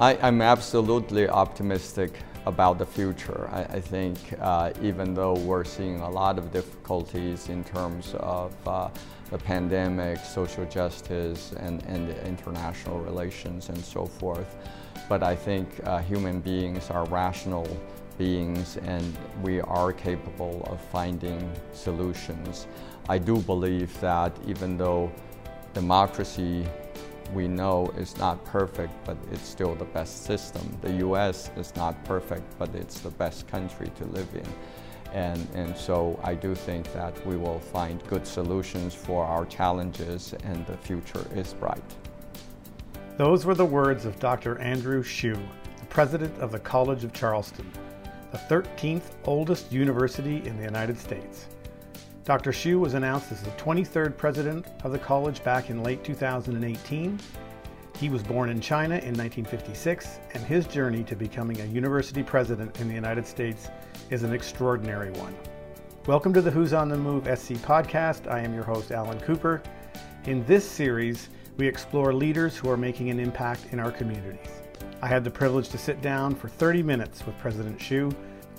I, am absolutely optimistic about the future. I, I think uh, even though we're seeing a lot of difficulties in terms of uh, the pandemic, social justice, and, and international relations and so forth, but I think uh, human beings are rational beings and we are capable of finding solutions. I do believe that even though democracy we know is not perfect, but it's still the best system. The US is not perfect, but it's the best country to live in. And, and so I do think that we will find good solutions for our challenges and the future is bright. Those were the words of Dr. Andrew Hsu, the president of the College of Charleston, the 13th oldest university in the United States. Dr. Hsu was announced as the 23rd president of the college back in late 2018. He was born in China in 1956, and his journey to becoming a university president in the United States is an extraordinary one. Welcome to the Who's on the Move SC podcast. I am your host, Alan Cooper. In this series, we explore leaders who are making an impact in our communities. I had the privilege to sit down for 30 minutes with President Hsu.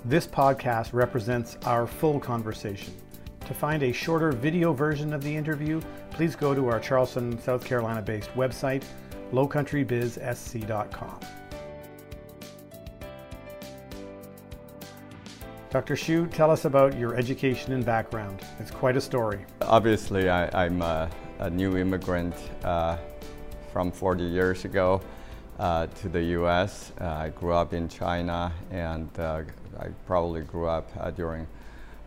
This podcast represents our full conversation. To find a shorter video version of the interview, please go to our Charleston, South Carolina based website, lowcountrybizsc.com. Dr. Hsu, tell us about your education and background. It's quite a story. Obviously, I, am a, a, new immigrant uh, from 40 years ago uh, to the US. Uh, I grew up in China and uh, I probably grew up uh, during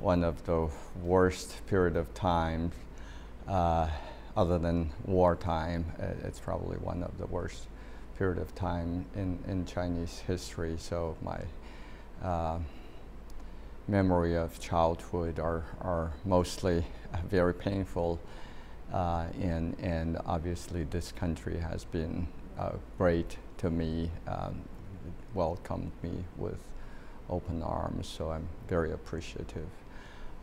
one of the worst period of time, uh, other than wartime. It's probably one of the worst period of time in, in Chinese history. So my uh, memory of childhood are, are mostly very painful. Uh, and, and obviously this country has been uh, great to me, um, welcomed me with open arms, so I'm very appreciative.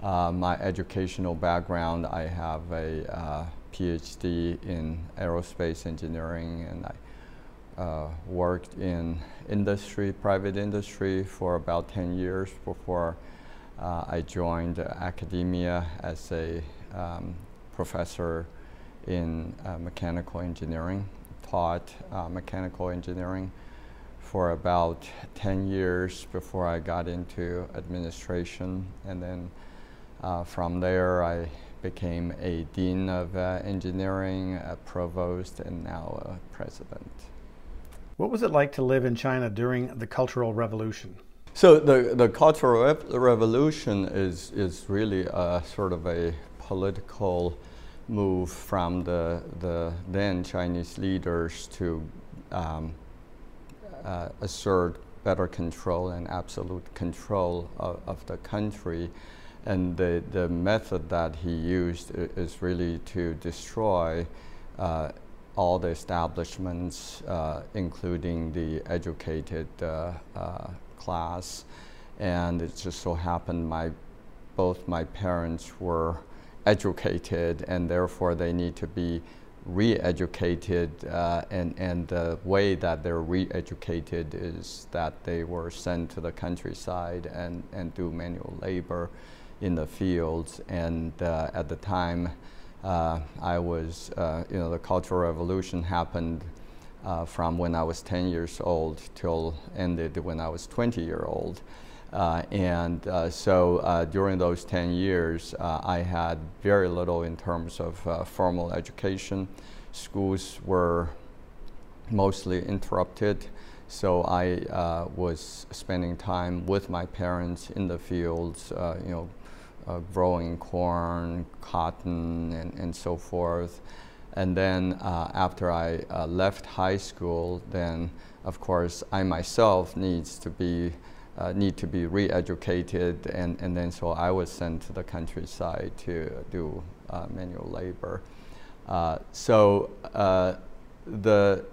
Uh, my educational background, I have a uh, PhD in aerospace engineering and I uh, worked in industry, private industry for about 10 years before uh, I joined academia as a um, professor in uh, mechanical engineering, taught uh, mechanical engineering for about 10 years before I got into administration and then uh, from there, I became a dean of uh, engineering, a provost, and now a president. What was it like to live in China during the Cultural Revolution? So the, the Cultural Revolution is, is really a sort of a political move from the, the then Chinese leaders to um, uh, assert better control and absolute control of, of the country and the, the method that he used is really to destroy uh, all the establishments, uh, including the educated uh, uh, class. And it just so happened my, both my parents were educated and therefore they need to be re-educated uh, and, and the way that they're re-educated is that they were sent to the countryside and, and do manual labor in the fields. And uh, at the time, uh, I was, uh, you know, the Cultural Revolution happened uh, from when I was 10 years old till ended when I was 20 year old. Uh, and uh, so during those 10 years, I had very little in terms of formal education. Schools were mostly interrupted. So I uh, was spending time with my parents in the fields, uh, you know, uh, growing corn, cotton, and, and so forth. And then uh, after I uh, left high school, then of course I myself needs to be uh, need to be re-educated, and, and then so I was sent to the countryside to do uh, manual labor. Uh, so the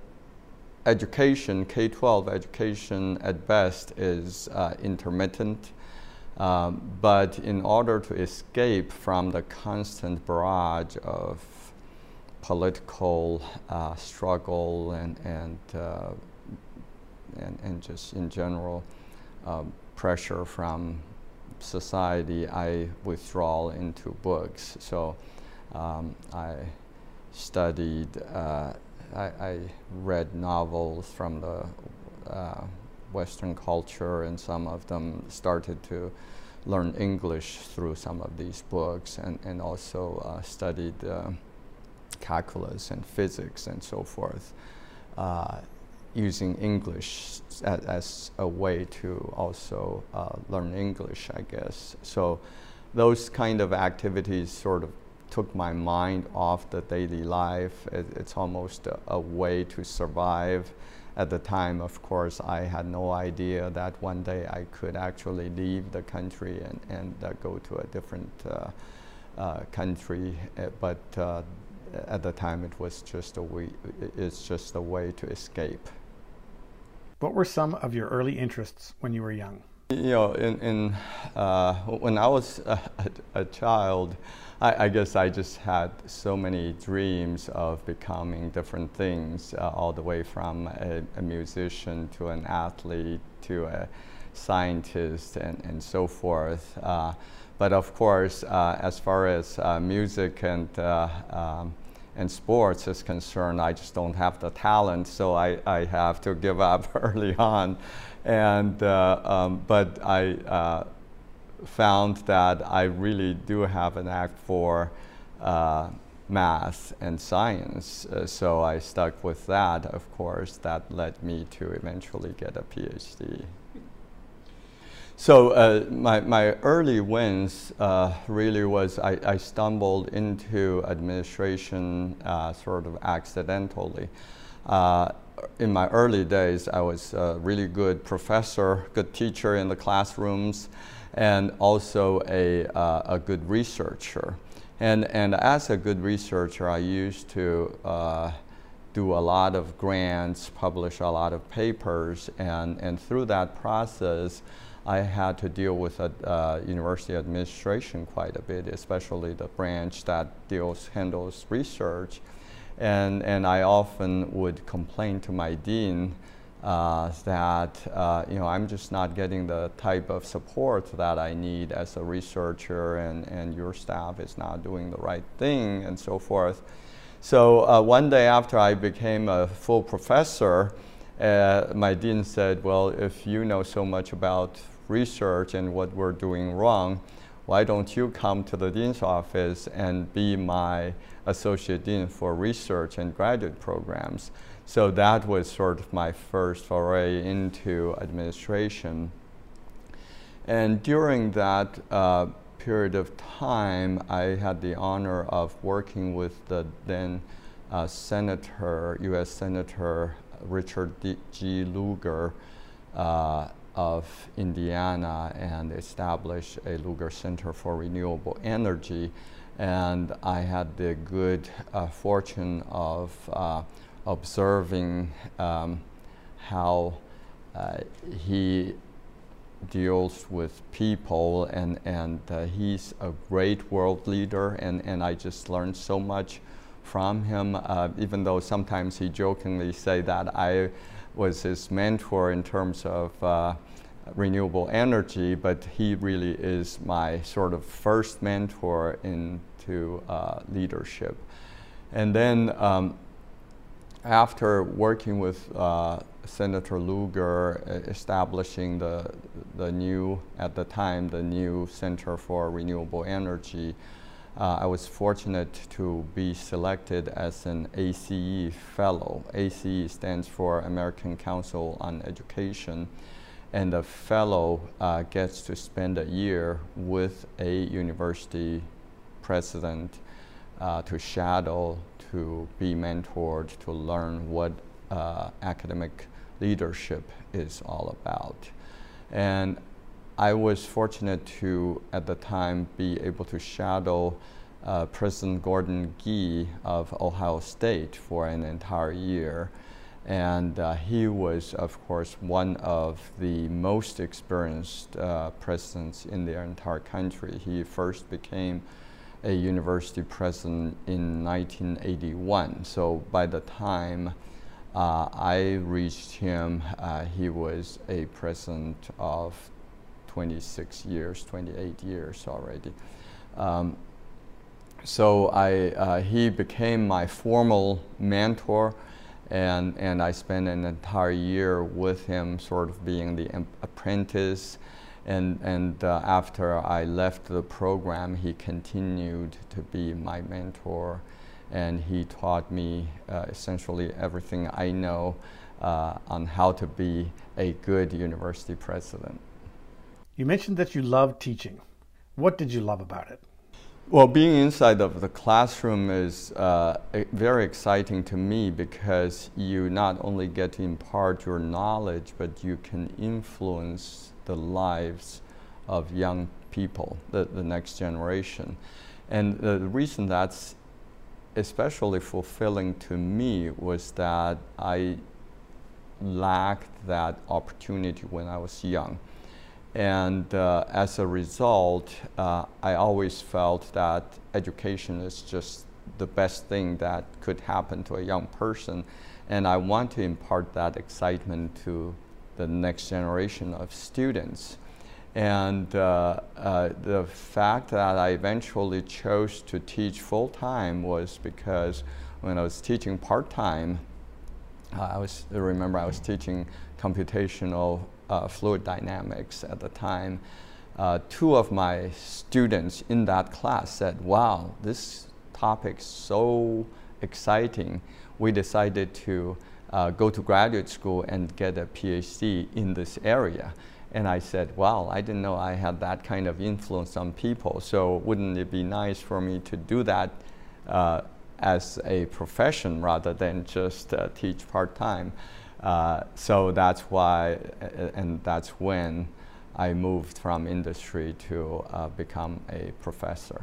education, K-12 education at best is intermittent um, but in order to escape from the constant barrage of political uh, struggle and, and uh, and just in general um, pressure from society, I withdraw into books. So um, I studied, uh, I, I, read novels from the uh, Western culture, and some of them started to learn English through some of these books, and, and also uh, studied uh, calculus and physics and so forth uh, using English as, as, a way to also uh, learn English, I guess. So those kind of activities sort of took my mind off the daily life. It, it's almost a, a, way to survive. At the time, of course, I had no idea that one day I could actually leave the country and, and uh, go to a different uh, uh, country. Uh, but uh, at the time, it was just a way, it's just a way to escape. What were some of your early interests when you were young? You know, in, in uh, when I was a, a child, I, I, guess I just had so many dreams of becoming different things, uh, all the way from a, a, musician to an athlete to a scientist and, and so forth. Uh, but of course, uh, as far as uh, music and uh, um, and sports is concerned, I just don't have the talent, so I, I have to give up early on. And uh, um, but I uh, found that I really do have an act for uh, math and science, uh, so I stuck with that. Of course, that led me to eventually get a PhD. So uh, my, my early wins uh, really was I, I, stumbled into administration uh, sort of accidentally. Uh, in my early days, I was a really good professor, good teacher in the classrooms, and also a, uh, a good researcher. And, and as a good researcher, I used to uh, do a lot of grants, publish a lot of papers, and, and through that process, I had to deal with uh, university administration quite a bit, especially the branch that deals handles research, and and I often would complain to my dean uh, that uh, you know I'm just not getting the type of support that I need as a researcher, and and your staff is not doing the right thing, and so forth. So uh, one day after I became a full professor. Uh, my dean said, well, if you know so much about research and what we're doing wrong, why don't you come to the dean's office and be my associate dean for research and graduate programs? So that was sort of my first foray into administration. And during that uh, period of time, I had the honor of working with the then uh, Senator, U.S. Senator Richard D G. Lugar, uh, of Indiana and establish a Lugar Center for Renewable Energy. And I had the good uh, fortune of uh, observing um, how uh, he deals with people and, and uh, he's a great world leader and, and I just learned so much from him, uh, even though sometimes he jokingly say that I was his mentor in terms of uh, renewable energy, but he really is my sort of first mentor into uh, leadership. And then um, after working with uh, Senator Lugar, establishing the, the new, at the time, the new Center for Renewable Energy, uh, I was fortunate to be selected as an ACE fellow. ACE stands for American Council on Education and the fellow uh, gets to spend a year with a university president uh, to shadow, to be mentored, to learn what uh, academic leadership is all about. And I was fortunate to, at the time, be able to shadow uh, President Gordon Gee of Ohio State for an entire year. And uh, he was, of course, one of the most experienced uh, presidents in the entire country. He first became a university president in 1981. So by the time uh, I reached him. Uh, he was a president of 26 years, 28 years already. Um, so I, uh, he became my formal mentor, and, and I spent an entire year with him, sort of being the apprentice. And, and uh, after I left the program, he continued to be my mentor and he taught me uh, essentially everything I know uh, on how to be a good university president. You mentioned that you love teaching. What did you love about it? Well, being inside of the classroom is uh, very exciting to me because you not only get to impart your knowledge, but you can influence the lives of young people, the, the next generation. And the reason that's especially fulfilling to me was that I lacked that opportunity when I was young. And uh, as a result, uh, I always felt that education is just the best thing that could happen to a young person. And I want to impart that excitement to the next generation of students. And uh, uh, the fact that I eventually chose to teach full time was because when I was teaching part time, uh, I was I remember I was teaching computational uh, fluid dynamics at the time. Uh, two of my students in that class said, "Wow, this topic's so exciting." We decided to uh, go to graduate school and get a PhD in this area. And I said, wow, I didn't know I had that kind of influence on people. So wouldn't it be nice for me to do that uh, as a profession rather than just uh, teach part-time? Uh, so that's why, and that's when I moved from industry to uh, become a professor.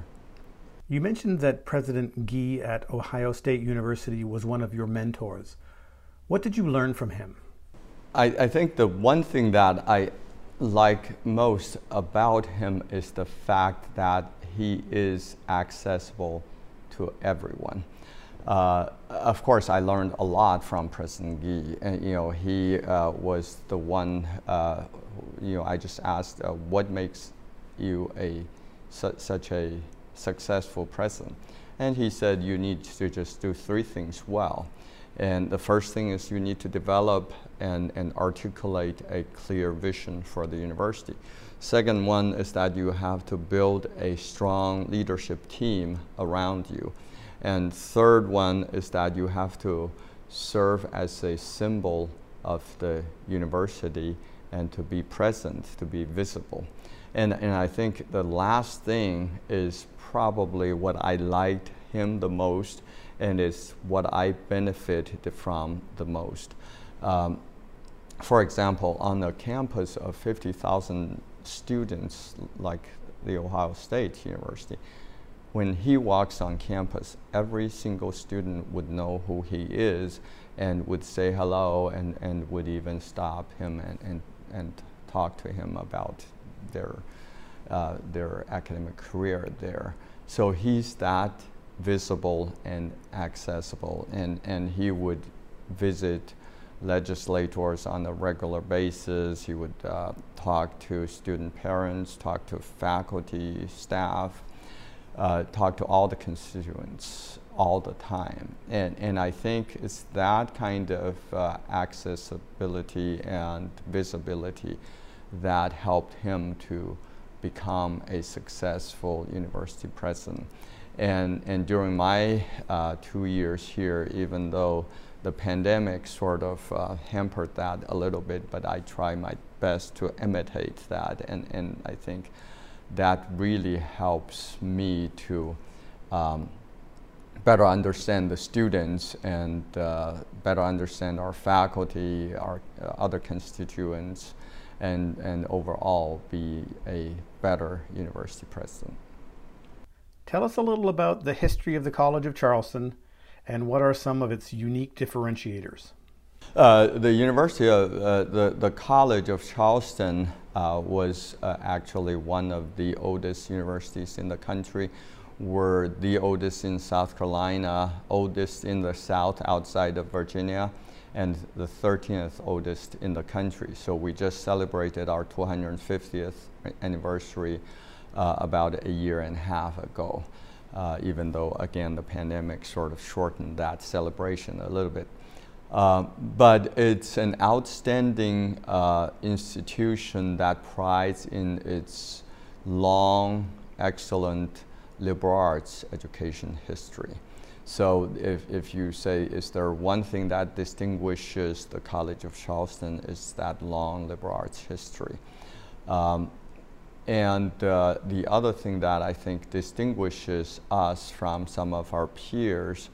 You mentioned that President Gee at Ohio State University was one of your mentors. What did you learn from him? I, I think the one thing that I like most about him is the fact that he is accessible to everyone. Uh, of course, I learned a lot from President Gee. And, you know, he uh, was the one. Uh, you know, I just asked, uh, "What makes you a su such a successful president?" And he said, "You need to just do three things well." And the first thing is you need to develop and, and articulate a clear vision for the university. Second one is that you have to build a strong leadership team around you. And third one is that you have to serve as a symbol of the university and to be present, to be visible. And, and I think the last thing is probably what I liked him the most and is what I benefited from the most. Um, for example, on a campus of 50,000 students like the Ohio State University, when he walks on campus, every single student would know who he is and would say hello and, and would even stop him and, and, and talk to him about their, uh, their academic career there. So he's that visible and accessible. And, and he would visit legislators on a regular basis. He would uh, talk to student parents, talk to faculty, staff, uh, talk to all the constituents all the time. And, and I think it's that kind of uh, accessibility and visibility that helped him to become a successful university president. And, and during my uh, two years here, even though the pandemic sort of uh, hampered that a little bit, but I try my best to imitate that. And, and I think that really helps me to um, better understand the students and uh, better understand our faculty, our uh, other constituents, and, and overall be a better university president. Tell us a little about the history of the College of Charleston and what are some of its unique differentiators? Uh, the University of uh, the, the College of Charleston uh, was uh, actually one of the oldest universities in the country. We're the oldest in South Carolina, oldest in the South outside of Virginia, and the 13th oldest in the country. So we just celebrated our 250th anniversary uh, about a year and a half ago, uh, even though, again, the pandemic sort of shortened that celebration a little bit. Uh, but it's an outstanding uh, institution that prides in its long, excellent liberal arts education history. So if, if you say, is there one thing that distinguishes the College of Charleston is that long liberal arts history. Um, and uh, the other thing that I think distinguishes us from some of our peers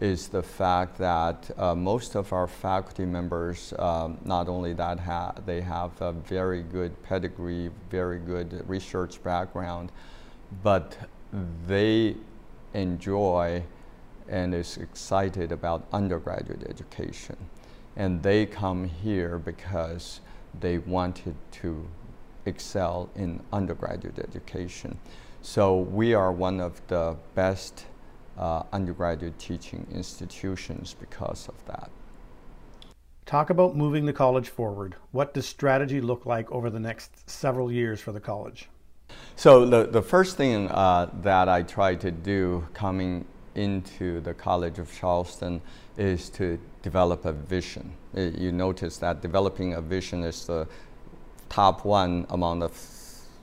is the fact that uh, most of our faculty members, um, not only that ha they have a very good pedigree, very good research background, but they enjoy and is excited about undergraduate education. And they come here because they wanted to excel in undergraduate education. So we are one of the best uh, undergraduate teaching institutions because of that. Talk about moving the college forward. What does strategy look like over the next several years for the college? So the, the first thing uh, that I try to do coming into the College of Charleston is to develop a vision. You notice that developing a vision is the top one among the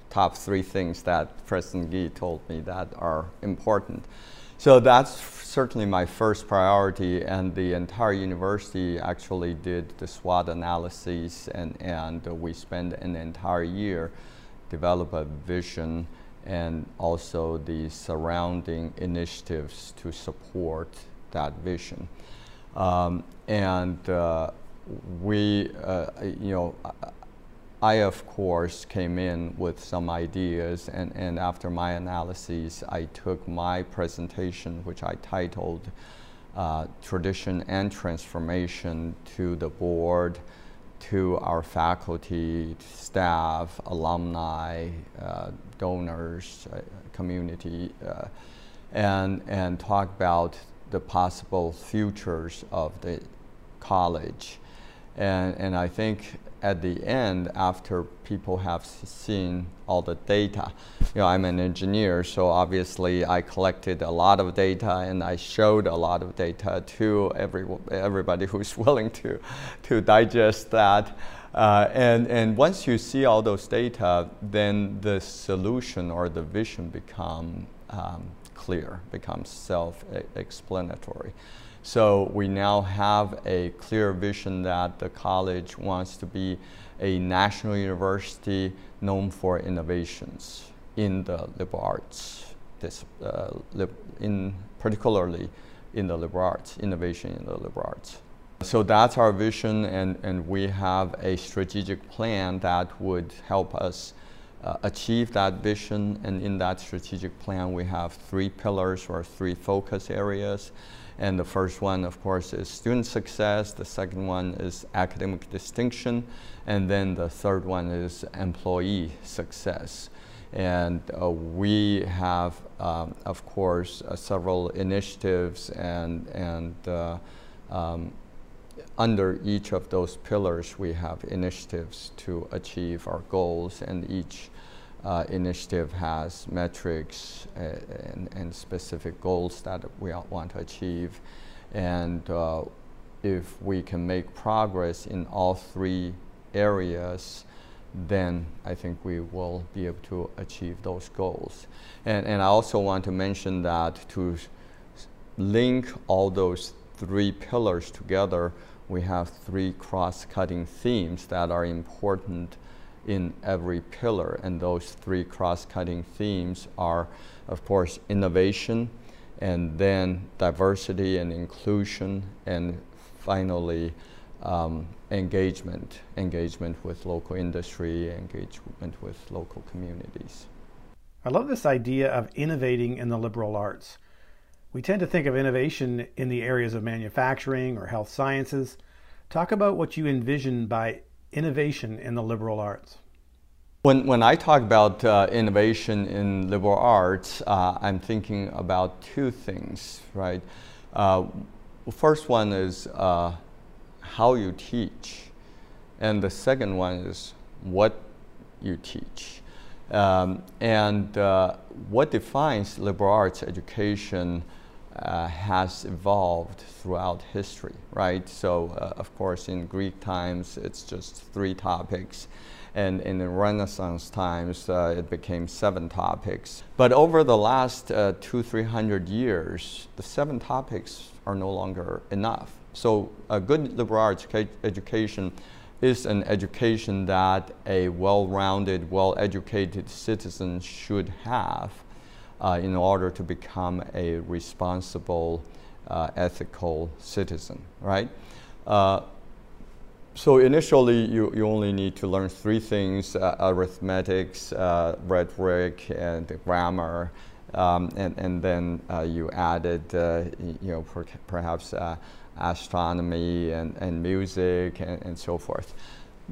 top three things that President Gee told me that are important. So that's certainly my first priority, and the entire university actually did the SWOT analysis, and, and we spent an entire year develop a vision and also the surrounding initiatives to support that vision. Um, and uh, we, uh, you know, I, of course, came in with some ideas, and, and after my analysis, I took my presentation, which I titled uh, Tradition and Transformation, to the board, to our faculty, staff, alumni, uh, donors, uh, community, uh, and, and talk about the possible futures of the college. And, and I think at the end, after people have seen all the data, you know, I'm an engineer, so obviously I collected a lot of data and I showed a lot of data to every, everybody who's willing to, to digest that. Uh, and, and once you see all those data, then the solution or the vision become um, clear, becomes self-explanatory. So we now have a clear vision that the college wants to be a national university known for innovations in the liberal arts, this, uh, in particularly in the liberal arts, innovation in the liberal arts. So that's our vision, and, and we have a strategic plan that would help us uh, achieve that vision. And in that strategic plan, we have three pillars or three focus areas. And the first one, of course, is student success. The second one is academic distinction. And then the third one is employee success. And uh, we have, um, of course, uh, several initiatives and, and uh, um, under each of those pillars, we have initiatives to achieve our goals, and each uh, initiative has metrics uh, and, and, specific goals that we want to achieve. And uh, if we can make progress in all three areas, then I think we will be able to achieve those goals. And, and I also want to mention that to link all those three pillars together, we have three cross-cutting themes that are important in every pillar. And those three cross-cutting themes are, of course, innovation, and then diversity and inclusion, and finally, um, engagement, engagement with local industry, engagement with local communities. I love this idea of innovating in the liberal arts. We tend to think of innovation in the areas of manufacturing or health sciences. Talk about what you envision by innovation in the liberal arts. When, when I talk about uh, innovation in liberal arts, uh, I'm thinking about two things, right? Uh, first one is uh, how you teach, and the second one is what you teach. Um, and uh, what defines liberal arts education uh, has evolved throughout history, right? So, uh, of course, in Greek times, it's just three topics. And in the Renaissance times, uh, it became seven topics. But over the last uh, two, three hundred years, the seven topics are no longer enough. So, a good liberal arts education is an education that a well rounded, well educated citizen should have in order to become a responsible, uh, ethical citizen, right? Uh, so initially, you, you only need to learn three things, uh, arithmetics, uh, rhetoric, and grammar. Um, and, and then uh, you added, you know, per perhaps astronomy and, and music and, and so forth.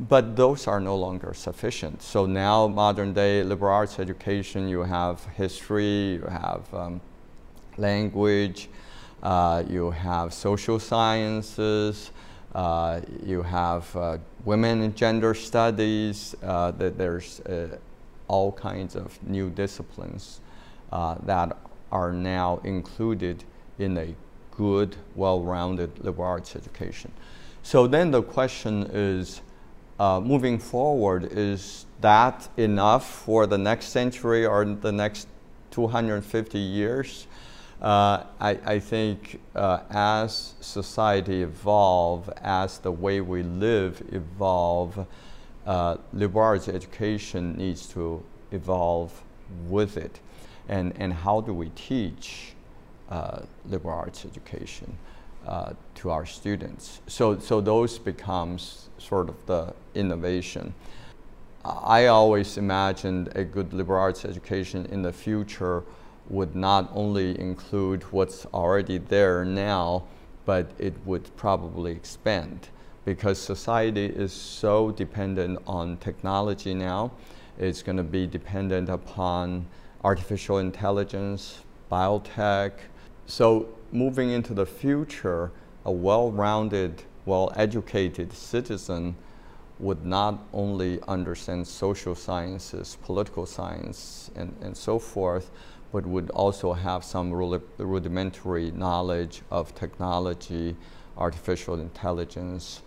But those are no longer sufficient. So now, modern day liberal arts education, you have history, you have um, language, uh, you have social sciences, uh, you have uh, women and gender studies. Uh, there's uh, all kinds of new disciplines uh, that are now included in a good, well-rounded liberal arts education. So then the question is, uh, moving forward, is that enough for the next century or the next 250 years? Uh, I, I, think uh, as society evolve, as the way we live evolve, uh, liberal arts education needs to evolve with it. And, and how do we teach uh, liberal arts education uh, to our students. So, so those becomes sort of the innovation. I always imagined a good liberal arts education in the future would not only include what's already there now, but it would probably expand because society is so dependent on technology now. It's going to be dependent upon artificial intelligence, biotech, so moving into the future, a well-rounded, well-educated citizen would not only understand social sciences, political science, and, and so forth, but would also have some rudimentary knowledge of technology, artificial intelligence,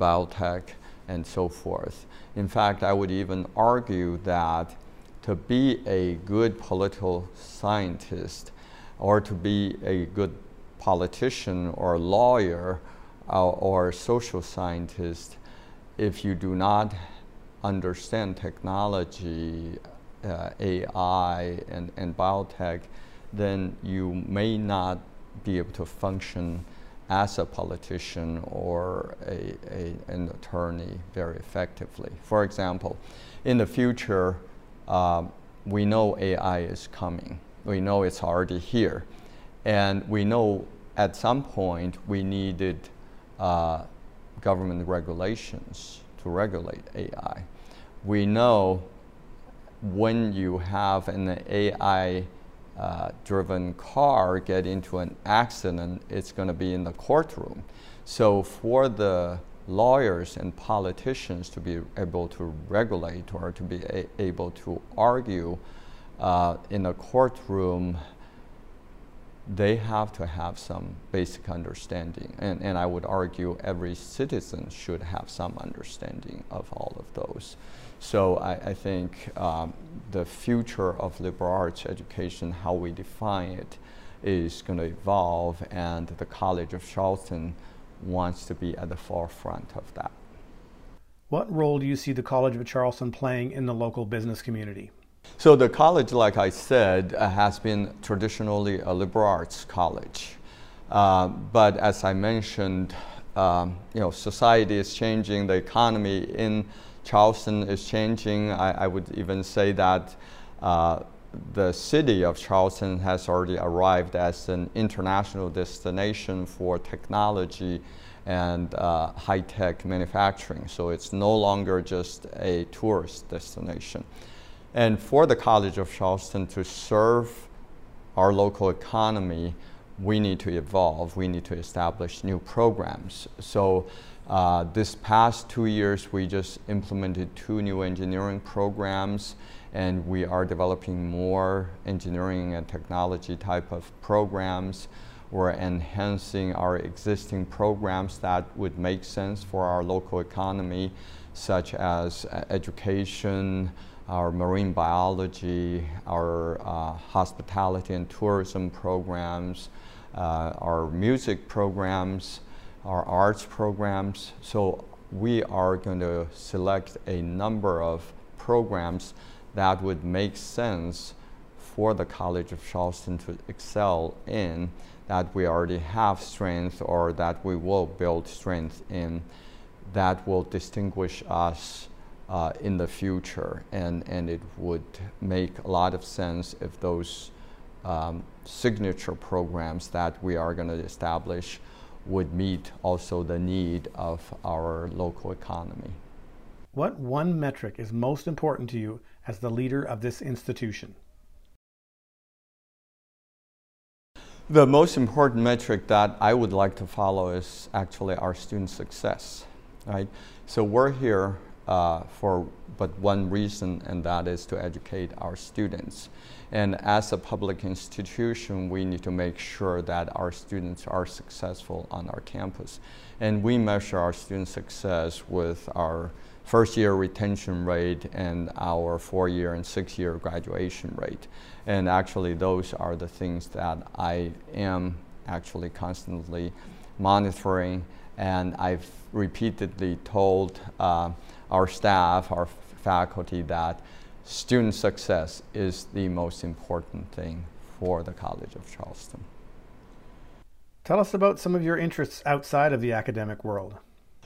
biotech, and so forth. In fact, I would even argue that to be a good political scientist, or to be a good politician or lawyer uh, or social scientist if you do not understand technology, uh, AI, and, and biotech, then you may not be able to function as a politician or a, a, an attorney very effectively. For example, in the future, uh, we know AI is coming we know it's already here. And we know at some point we needed uh, government regulations to regulate AI. We know when you have an AI uh, driven car get into an accident, it's going to be in the courtroom. So for the lawyers and politicians to be able to regulate or to be able to argue uh, in a courtroom, they have to have some basic understanding. And, and I would argue every citizen should have some understanding of all of those. So I, I think um, the future of liberal arts education, how we define it, is going to evolve, and the College of Charleston wants to be at the forefront of that. What role do you see the College of Charleston playing in the local business community? So the college, like I said, uh, has been traditionally a liberal arts college. Uh, but as I mentioned, um, you know, society is changing, the economy in Charleston is changing. I, I would even say that uh, the city of Charleston has already arrived as an international destination for technology and uh, high-tech manufacturing. So it's no longer just a tourist destination. And for the College of Charleston to serve our local economy, we need to evolve. We need to establish new programs. So Uh, this past two years, we just implemented two new engineering programs, and we are developing more engineering and technology type of programs. We're enhancing our existing programs that would make sense for our local economy, such as uh, education, our marine biology, our uh, hospitality and tourism programs, uh, our music programs, our arts programs. So we are going to select a number of programs that would make sense for the College of Charleston to excel in that we already have strength or that we will build strength in that will distinguish us uh, in the future. And, and it would make a lot of sense if those um, signature programs that we are going to establish would meet also the need of our local economy. What one metric is most important to you as the leader of this institution? The most important metric that I would like to follow is actually our student success, right? So we're here uh, for but one reason, and that is to educate our students. And as a public institution, we need to make sure that our students are successful on our campus. And we measure our student success with our first year retention rate and our four year and six year graduation rate. And actually, those are the things that I am actually constantly monitoring. And I've repeatedly told uh, our staff, our faculty, that student success is the most important thing for the College of Charleston. Tell us about some of your interests outside of the academic world.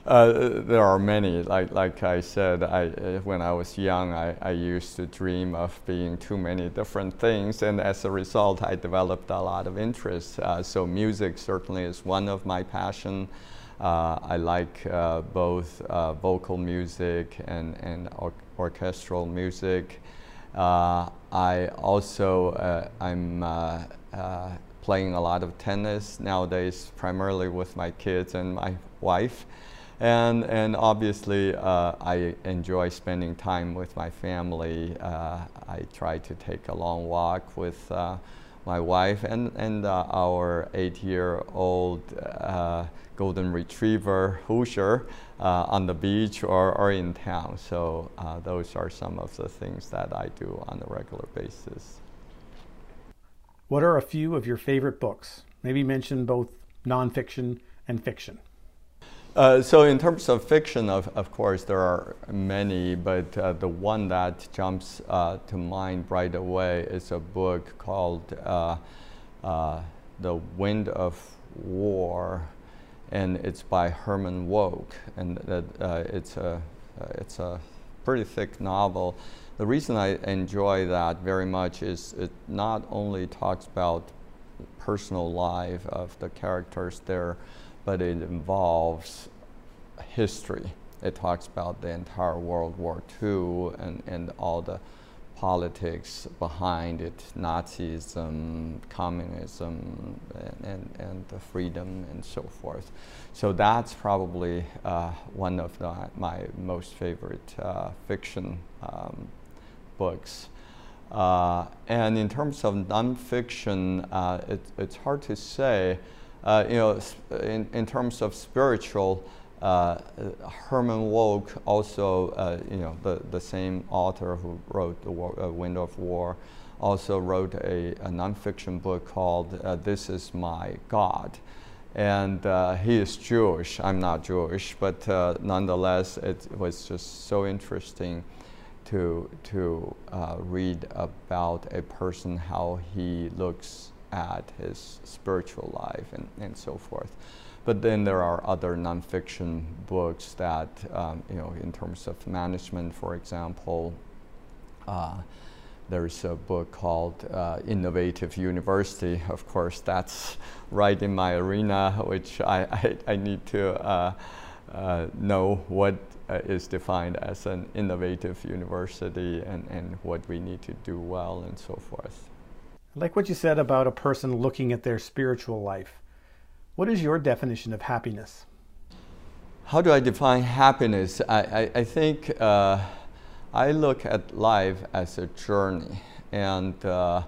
Uh, there are many. Like, like I said, I, uh, when I was young, I, I used to dream of being too many different things, and as a result, I developed a lot of interests. Uh, so music certainly is one of my passion. Uh, I like uh, both uh, vocal music and, and or orchestral music. Uh, I also, uh, I'm uh, playing a lot of tennis nowadays, primarily with my kids and my wife. And, and obviously, I enjoy spending time with my family. I try to take a long walk with my wife and, and uh, our eight-year-old uh, golden retriever, Hoosier, uh, on the beach or, or in town. So uh, those are some of the things that I do on a regular basis. What are a few of your favorite books? Maybe mention both nonfiction and fiction. Uh, so in terms of fiction, of, of course, there are many, but uh, the one that jumps uh, to mind right away is a book called uh, uh, The Wind of War, and it's by Herman Wouk, and it's, a, it's a pretty thick novel. The reason I enjoy that very much is it not only talks about personal life of the characters there, but it involves history. It talks about the entire World War II and, and all the politics behind it, Nazism, communism, and, and, and the freedom and so forth. So that's probably uh, one of the, my most favorite uh, fiction um, books. Uh, and in terms of nonfiction, uh, it, it's hard to say uh, you know, in, in terms of spiritual, uh, Herman Wouk also, uh, you know, the, the same author who wrote The War, uh, Wind of War, also wrote a, a nonfiction book called uh, This Is My God. And uh, he is Jewish. I'm not Jewish, but nonetheless, it was just so interesting to, to read about a person, how he looks at his spiritual life and, and so forth. But then there are other nonfiction books that, um, you know, in terms of management, for example, uh, there's a book called uh, Innovative University. Of course, that's right in my arena, which I, I, I need to uh, uh know what uh, is defined as an innovative university and, and what we need to do well and so forth like what you said about a person looking at their spiritual life. What is your definition of happiness? How do I define happiness? I, I, I think uh, I look at life as a journey. And uh,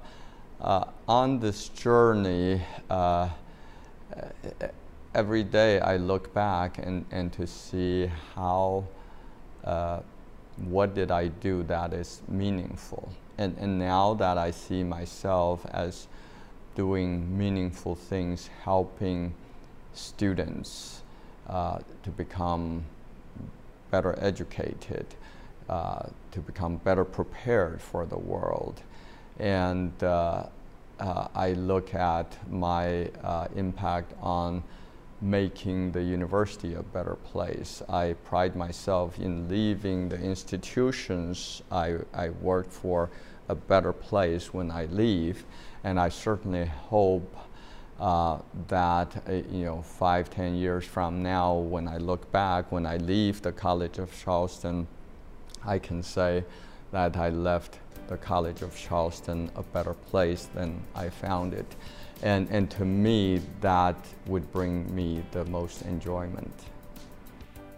uh, on this journey, uh, every day I look back and, and to see how, uh, what did I do that is meaningful. And, and now that I see myself as doing meaningful things, helping students uh, to become better educated, uh, to become better prepared for the world. And uh, uh I look at my uh, impact on making the university a better place. I pride myself in leaving the institutions I, I work for a better place when I leave, and I certainly hope uh, that uh, you know five, ten years from now, when I look back, when I leave the College of Charleston, I can say that I left the College of Charleston a better place than I found it. And, and to me, that would bring me the most enjoyment.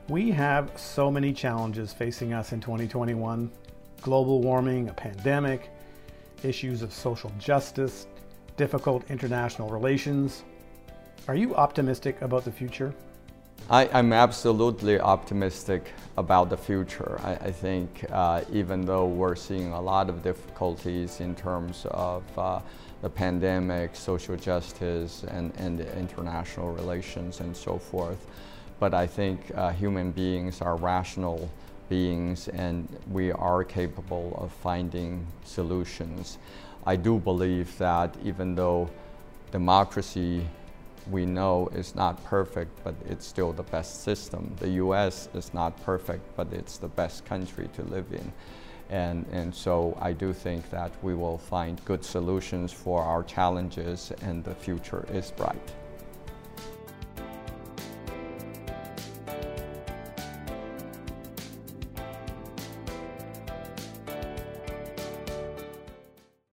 We have so many challenges facing us in 2021 global warming, a pandemic, issues of social justice, difficult international relations. Are you optimistic about the future? I, am absolutely optimistic about the future. I, I think uh, even though we're seeing a lot of difficulties in terms of uh, the pandemic, social justice, and, and international relations and so forth, but I think uh, human beings are rational beings and we are capable of finding solutions. I do believe that even though democracy we know is not perfect, but it's still the best system. The US is not perfect, but it's the best country to live in. And, and so I do think that we will find good solutions for our challenges and the future is bright.